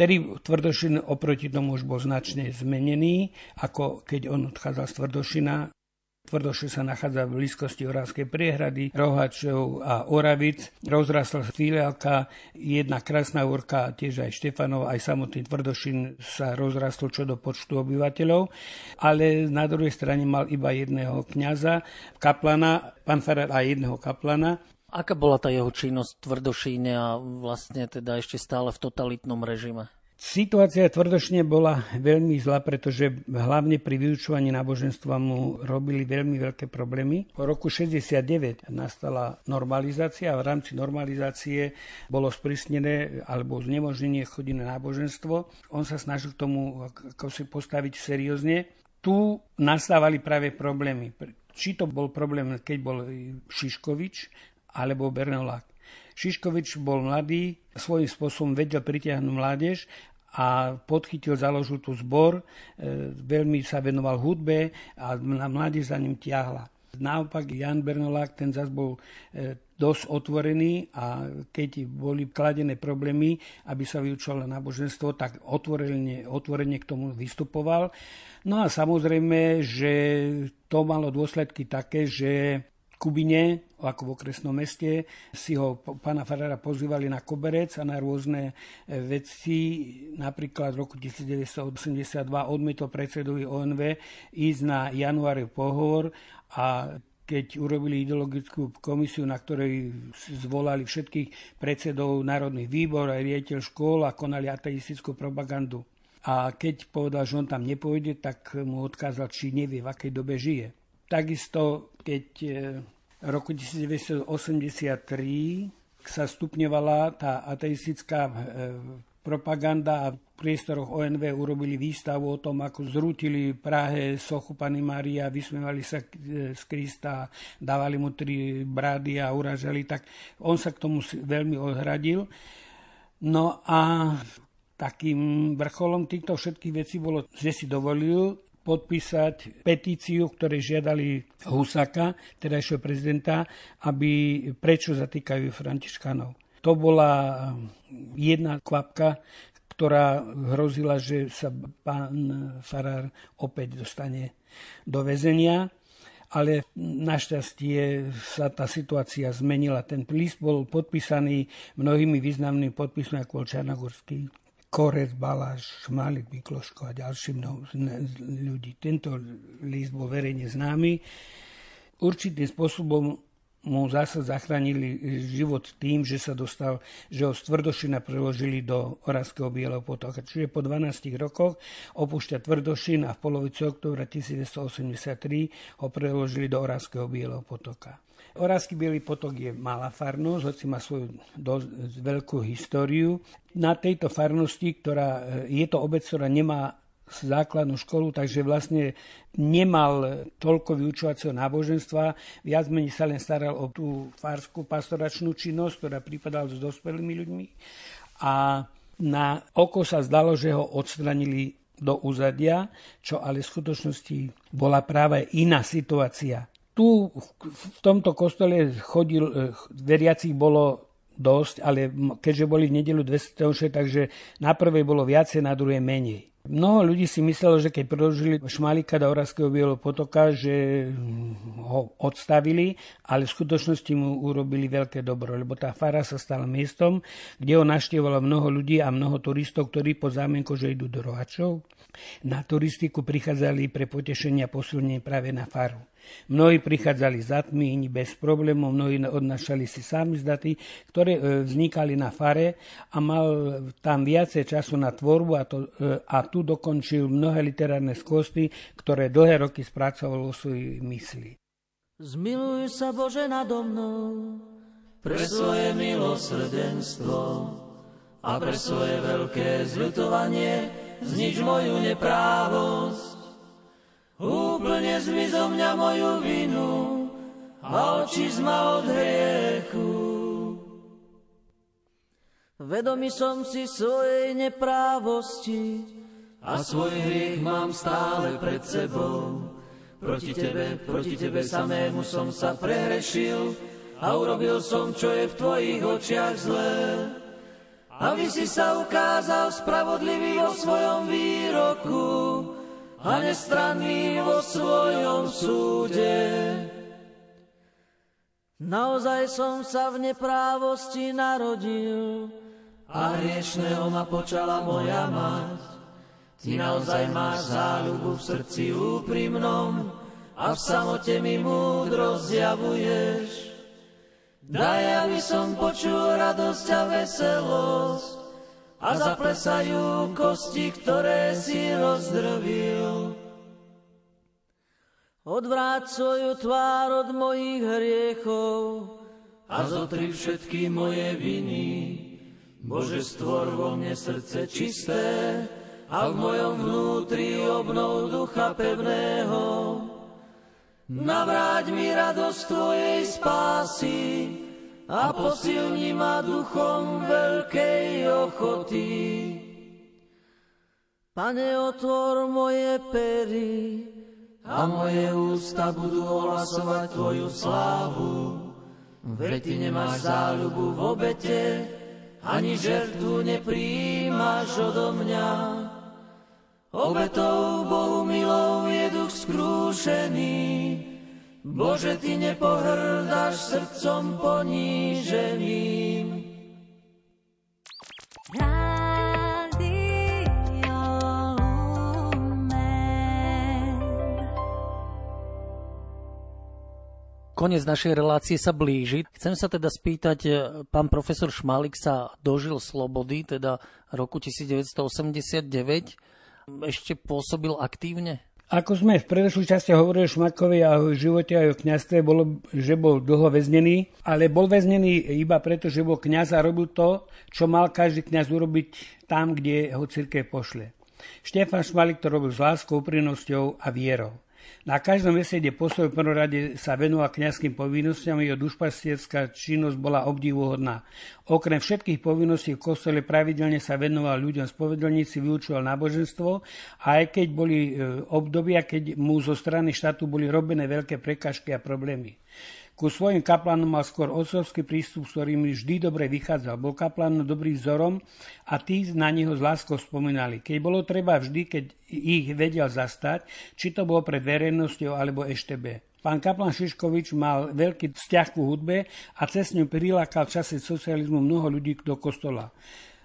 Vtedy Tvrdošin oproti tomu už bol značne zmenený, ako keď on odchádzal z Tvrdošina. Tvrdošin sa nachádza v blízkosti Orávskej priehrady, Rohačov a Oravic. Rozrastla filiálka, jedna krásna úrka, tiež aj Štefanov, aj samotný Tvrdošin sa rozrastol čo do počtu obyvateľov, ale na druhej strane mal iba jedného kňaza, kaplana, pán Farad a jedného kaplana.
Aká bola tá jeho činnosť Tvrdošíne a vlastne teda ešte stále v totalitnom režime?
Situácia tvrdošne bola veľmi zlá, pretože hlavne pri vyučovaní náboženstva mu robili veľmi veľké problémy. Po roku 69 nastala normalizácia a v rámci normalizácie bolo sprísnené alebo znemožnenie chodiť na náboženstvo. On sa snažil k tomu ako si postaviť seriózne. Tu nastávali práve problémy. Či to bol problém, keď bol Šiškovič alebo Bernolák. Šiškovič bol mladý, svojím spôsobom vedel pritiahnuť mládež a podchytil, založil tu zbor, e, veľmi sa venoval hudbe a mládež za ním tiahla. Naopak Jan Bernolák, ten zase bol e, dosť otvorený a keď boli kladené problémy, aby sa vyučovalo náboženstvo, tak otvorene, otvorene k tomu vystupoval. No a samozrejme, že to malo dôsledky také, že Kubine, ako v okresnom meste, si ho pána Farára pozývali na koberec a na rôzne e, veci. Napríklad v roku 1982 odmietol predsedovi ONV ísť na januári pohovor a keď urobili ideologickú komisiu, na ktorej zvolali všetkých predsedov národných výbor, aj riaditeľ škôl a konali ateistickú propagandu. A keď povedal, že on tam nepôjde, tak mu odkázal, či nevie, v akej dobe žije. Takisto, keď v e, roku 1983 sa stupňovala tá ateistická e, propaganda a v priestoroch ONV urobili výstavu o tom, ako zrútili Prahe sochu Pany Mária, vysmievali sa e, z Krista, dávali mu tri brády a uražali, tak on sa k tomu veľmi odhradil. No a takým vrcholom týchto všetkých vecí bolo, že si dovolil podpísať petíciu, ktoré žiadali Husaka, terajšieho prezidenta, aby prečo zatýkajú Františkanov. To bola jedna kvapka, ktorá hrozila, že sa pán Farár opäť dostane do väzenia. Ale našťastie sa tá situácia zmenila. Ten list bol podpísaný mnohými významnými podpismi, ako Čarnogorský, Korec, Baláš, Šmálik, Mikloško a ďalší mnoho ľudí. Tento list bol verejne známy. Určitým spôsobom mu zase zachránili život tým, že sa dostal, že ho z Tvrdošina preložili do Oravského Bieleho potoka. Čiže po 12 rokoch opúšťa Tvrdošin a v polovici októbra 1983 ho preložili do Oravského Bieleho potoka. Oravský Bielý potok je malá farnosť, hoci má svoju dosť veľkú históriu. Na tejto farnosti, ktorá je to obec, ktorá nemá základnú školu, takže vlastne nemal toľko vyučovacieho náboženstva, viac menej sa len staral o tú farskú pastoračnú činnosť, ktorá pripadala s dospelými ľuďmi. A na oko sa zdalo, že ho odstranili do úzadia, čo ale v skutočnosti bola práve iná situácia tu v tomto kostole chodil, eh, veriacich bolo dosť, ale keďže boli v nedelu 200, takže na prvej bolo viacej, na druhej menej. Mnoho ľudí si myslelo, že keď predložili Šmalika do Oravského Bieleho potoka, že ho odstavili, ale v skutočnosti mu urobili veľké dobro, lebo tá fara sa stala miestom, kde ho naštievalo mnoho ľudí a mnoho turistov, ktorí po zámienku, že idú do Rohačov, na turistiku prichádzali pre potešenie a posilnenie práve na faru. Mnohí prichádzali za tmy, iní bez problémov, mnohí odnašali si sami zdaty, ktoré e, vznikali na fare a mal tam viacej času na tvorbu a, to, e, a tu dokončil mnohé literárne skosty, ktoré dlhé roky spracoval vo svojej mysli.
Zmiluj sa Bože nado mnou pre svoje milosrdenstvo a pre svoje veľké zľutovanie znič moju neprávosť Úplne zmizo mňa moju vinu a oči zma od hriechu. Vedomý som si svojej neprávosti a svoj hriech mám stále pred sebou. Proti tebe, proti tebe samému som sa prehrešil a urobil som, čo je v tvojich očiach zlé. Aby si sa ukázal spravodlivý vo svojom výroku, a nestranný vo svojom súde. Naozaj som sa v neprávosti narodil a hriešného ma počala moja mať. Ty naozaj máš záľubu v srdci úprimnom a v samote mi múdro zjavuješ. Daj, aby som počul radosť a veselosť a zaplesajú kosti, ktoré si rozdrvil. Odvráť svoju tvár od mojich hriechov a zotri všetky moje viny. Bože, stvor vo mne srdce čisté a v mojom vnútri obnov ducha pevného. Navráť mi radosť Tvojej spásy a posilni ma duchom veľkej ochoty. Pane, otvor moje pery a moje ústa budú ohlasovať Tvoju slávu. Veď Ty nemáš záľubu v obete, ani žertu nepríjimaš odo mňa. Obetou Bohu milou je duch skrúšený, Bože, Ty nepohrdáš srdcom poníženým.
Konec našej relácie sa blíži. Chcem sa teda spýtať, e, pán profesor Šmalik sa dožil slobody, teda roku 1989. Ešte pôsobil aktívne?
Ako sme v predošlej časti hovorili o Šmakovi a o živote a o kniazstve, bolo, že bol dlho väznený, ale bol väznený iba preto, že bol kniaz a robil to, čo mal každý kniaz urobiť tam, kde ho církev pošle. Štefan Šmalik to robil s láskou, úprimnosťou a vierou. Na každom vesede po svojom prvorade sa venoval kňazským povinnostiam, jeho dušpastierská činnosť bola obdivuhodná. Okrem všetkých povinností v kostole pravidelne sa venoval ľuďom spovedlníci, vyučoval náboženstvo a aj keď boli e, obdobia, keď mu zo strany štátu boli robené veľké prekažky a problémy. Ku svojim kaplánom mal skôr otcovský prístup, s ktorým vždy dobre vychádzal. Bol kaplán dobrým vzorom a tí na neho s láskou spomínali. Keď bolo treba vždy, keď ich vedel zastať, či to bolo pred verejnosťou alebo EŠTB. Pán kaplan Šiškovič mal veľký vzťah ku hudbe a cez ňu prilákal v čase socializmu mnoho ľudí do kostola.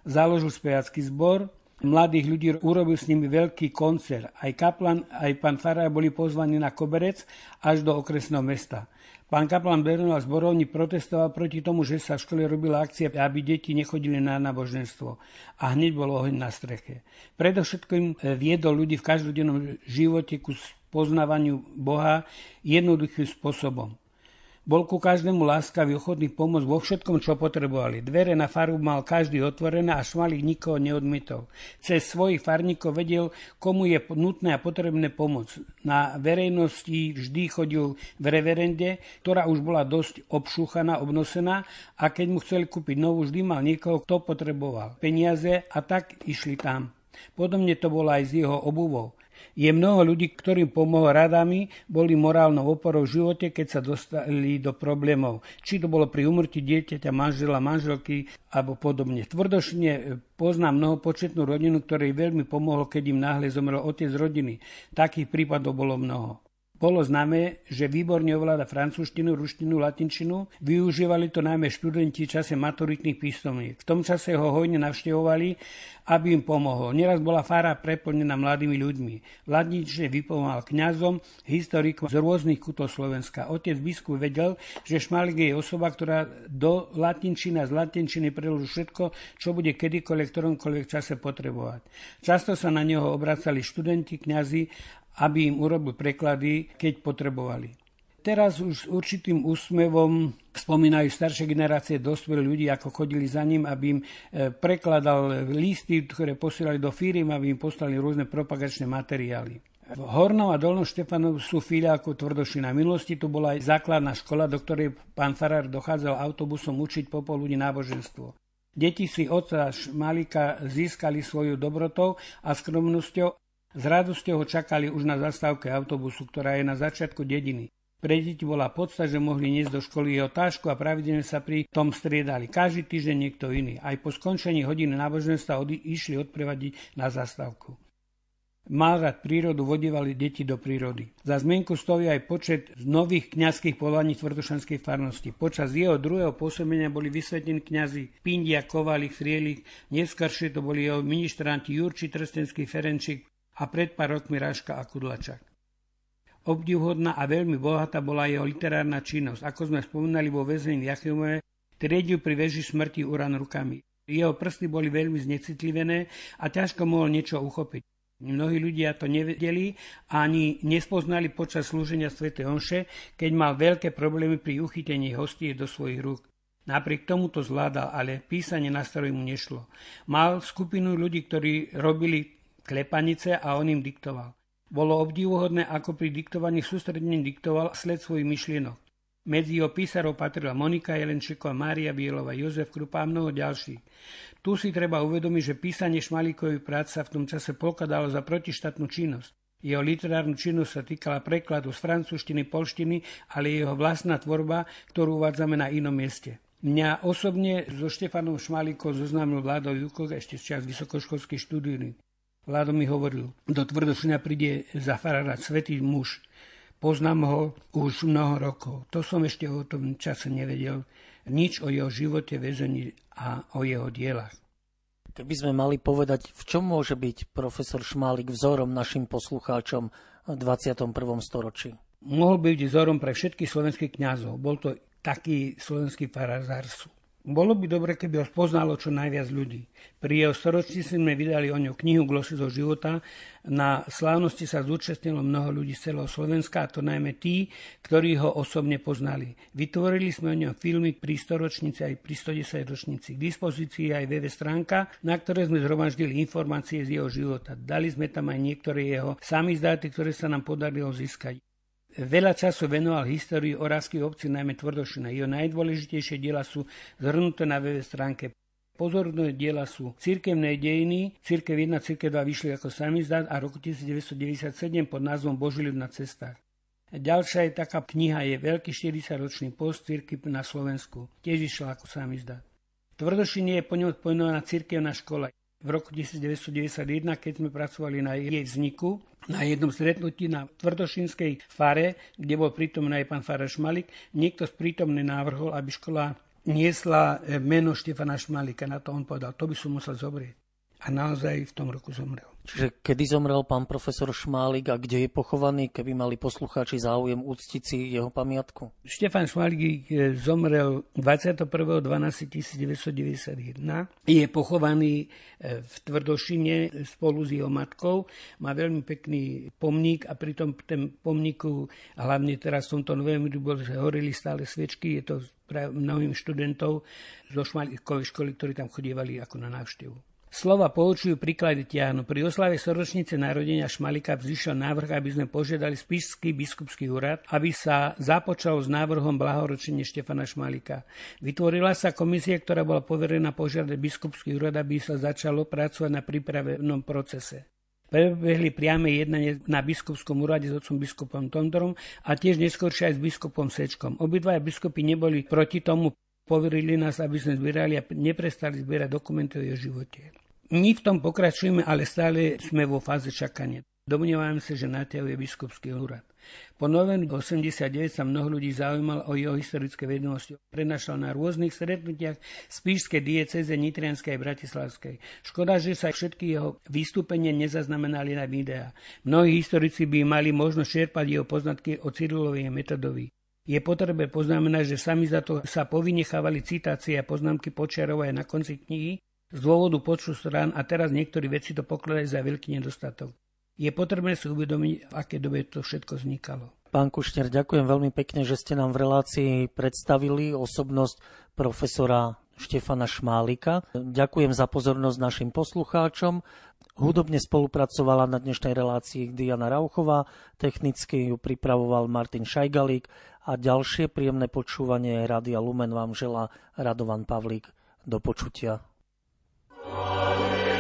Založil spejacký zbor, mladých ľudí urobil s nimi veľký koncert. Aj kaplan, aj pán Farár boli pozvaní na koberec až do okresného mesta. Pán kaplan Bernal Zborovni protestoval proti tomu, že sa v škole robila akcia, aby deti nechodili na náboženstvo. A hneď bol oheň na streche. Predovšetkým eh, viedol ľudí v každodennom živote ku poznávaniu Boha jednoduchým spôsobom. Bol ku každému láskavý, ochotný pomôcť vo všetkom, čo potrebovali. Dvere na faru mal každý otvorené a šmalík nikoho neodmietol. Cez svojich farníkov vedel, komu je nutné a potrebné pomoc. Na verejnosti vždy chodil v reverende, ktorá už bola dosť obšúchaná, obnosená a keď mu chceli kúpiť novú, vždy mal niekoho, kto potreboval peniaze a tak išli tam. Podobne to bolo aj s jeho obuvou. Je mnoho ľudí, ktorým pomohol radami, boli morálnou oporou v živote, keď sa dostali do problémov. Či to bolo pri umrti dieťaťa, manžela, manželky alebo podobne. Tvrdošne poznám mnoho početnú rodinu, ktorej veľmi pomohlo, keď im náhle zomrel otec rodiny. Takých prípadov bolo mnoho. Bolo známe, že výborne ovláda francúzštinu, ruštinu, latinčinu. Využívali to najmä študenti v čase maturitných písomník. V tom čase ho hojne navštevovali, aby im pomohol. Neraz bola fára preplnená mladými ľuďmi. Ladnične vypomohal kňazom, historikom z rôznych kútov Slovenska. Otec biskup vedel, že Šmalik je osoba, ktorá do latinčiny a z latinčiny preloží všetko, čo bude kedykoľvek, ktoromkoľvek čase potrebovať. Často sa na neho obracali študenti, kňazi aby im urobil preklady, keď potrebovali. Teraz už s určitým úsmevom spomínajú staršie generácie dospelí ľudí, ako chodili za ním, aby im e, prekladal listy, ktoré posielali do firiem, aby im poslali rôzne propagačné materiály. V Hornom a Dolnom Štefanov sú ako tvrdošina. Minulosti tu bola aj základná škola, do ktorej pán Farár dochádzal autobusom učiť popoludní náboženstvo. Deti si otca Šmalika získali svoju dobrotou a skromnosťou s radosťou ho čakali už na zastávke autobusu, ktorá je na začiatku dediny. Pre deti bola podsta, že mohli niesť do školy jeho tášku a pravidelne sa pri tom striedali. Každý týždeň niekto iný. Aj po skončení hodiny náboženstva išli odprevadiť na zastávku. Mal rád prírodu, vodívali deti do prírody. Za zmenku stojí aj počet nových kňazských povolaní tvrdošanskej farnosti. Počas jeho druhého pôsobenia boli vysvetení kňazi Pindia, Kovalik, Frielik, neskôršie to boli jeho ministranti Jurči, Trstenský, Ferenčík, a pred pár rokmi Ráška a Kudlačak. Obdivhodná a veľmi bohatá bola jeho literárna činnosť. Ako sme spomínali vo väzení Jachimove, triediu pri veži smrti Uran rukami. Jeho prsty boli veľmi znecitlivené a ťažko mohol niečo uchopiť. Mnohí ľudia to nevedeli ani nespoznali počas slúženia Sv. Omše, keď mal veľké problémy pri uchytení hostie do svojich rúk. Napriek tomu to zvládal, ale písanie na mu nešlo. Mal skupinu ľudí, ktorí robili klepanice a on im diktoval. Bolo obdivuhodné, ako pri diktovaní sústredne diktoval sled svojich myšlienok. Medzi jeho písarov patrila Monika Jelenčíková, Mária Bielova, Jozef Krupa a mnoho ďalších. Tu si treba uvedomiť, že písanie Šmalíkovej prác v tom čase pokladalo za protištátnu činnosť. Jeho literárnu činnosť sa týkala prekladu z francúzštiny, polštiny, ale jeho vlastná tvorba, ktorú uvádzame na inom mieste. Mňa osobne so Štefanom Šmalíkom zoznámil Vládo Jukok ešte z čas vysokoškolskej štúdii. Vládo mi hovoril, do Tvrdošina príde za farára svetý muž, Poznám ho už mnoho rokov. To som ešte o tom čase nevedel nič o jeho živote, väzení a o jeho dielach.
Keby sme mali povedať, v čom môže byť profesor Šmálik vzorom našim poslucháčom v 21. storočí?
Mohol byť vzorom pre všetkých slovenských kňazov. Bol to taký slovenský farazársu. Bolo by dobre, keby ho spoznalo čo najviac ľudí. Pri jeho storočí sme vydali o ňu knihu Glosy zo života. Na slávnosti sa zúčastnilo mnoho ľudí z celého Slovenska, a to najmä tí, ktorí ho osobne poznali. Vytvorili sme o ňom filmy pri storočnici aj pri 110 ročnici. K dispozícii aj web stránka, na ktoré sme zhromaždili informácie z jeho života. Dali sme tam aj niektoré jeho samizdáty, ktoré sa nám podarilo získať. Veľa času venoval histórii oravských obcí, najmä Tvrdošina. Jeho najdôležitejšie diela sú zhrnuté na web stránke. Pozorné diela sú Cirkevné dejiny, Cirkev 1, Cirkev 2 vyšli ako samizdát a roku 1997 pod názvom ľud na cestách. Ďalšia je taká kniha, je Veľký 40-ročný post Cirkev na Slovensku. Tiež išla ako samizdát. V je po ňom pojmenovaná cirkevná škola v roku 1991, keď sme pracovali na jej vzniku, na jednom stretnutí na Tvrdošinskej fare, kde bol prítomný aj pán Fara Šmalik, niekto z prítomný návrhol, aby škola niesla meno Štefana Šmalika. Na to on povedal, to by som musel zobrieť. A naozaj v tom roku zomrel.
Čiže kedy zomrel pán profesor Šmálik a kde je pochovaný, keby mali poslucháči záujem úctiť si jeho pamiatku?
Štefan Šmálik eh, zomrel 21.12.1991. Je pochovaný eh, v Tvrdošine spolu s jeho matkou. Má veľmi pekný pomník a pritom ten pomníku, hlavne teraz v tomto novembri, bol, že horili stále svečky. Je to pre mnohým študentov zo Šmálikovej školy, ktorí tam chodievali ako na návštevu. Slova poučujú príklady tiahnu. Pri oslave soročnice narodenia Šmalika vzýšiel návrh, aby sme požiadali Spišský biskupský úrad, aby sa započal s návrhom blahoročenia Štefana Šmalika. Vytvorila sa komisia, ktorá bola poverená požiadať biskupský úrad, aby sa začalo pracovať na prípravenom procese. Prebehli priame jednanie na biskupskom úrade s otcom biskupom Tondorom a tiež neskôršie aj s biskupom Sečkom. Obidvaja biskupy neboli proti tomu, poverili nás, aby sme zbierali a neprestali zbierať dokumenty o jeho živote. My v tom pokračujeme, ale stále sme vo fáze čakania. Domnievam sa, že natiaľ je biskupský úrad. Po novembri 89 sa mnoho ľudí zaujímal o jeho historické vedomosti. Prenašal na rôznych stretnutiach Spíšskej dieceze Nitrianskej a Bratislavskej. Škoda, že sa všetky jeho vystúpenia nezaznamenali na videá. Mnohí historici by mali možnosť čerpať jeho poznatky o Cyrilovi a Metodovi. Je potrebe poznamenať, že sami za to sa povynechávali citácie a poznámky počiarov na konci knihy, z dôvodu počtu strán a teraz niektorí veci to pokladajú za veľký nedostatok. Je potrebné si uvedomiť, v aké dobe to všetko vznikalo.
Pán Kušner, ďakujem veľmi pekne, že ste nám v relácii predstavili osobnosť profesora Štefana Šmálika. Ďakujem za pozornosť našim poslucháčom. Hudobne spolupracovala na dnešnej relácii Diana Rauchová, technicky ju pripravoval Martin Šajgalík a ďalšie príjemné počúvanie Rádia Lumen vám želá Radovan Pavlík. Do počutia. Amen.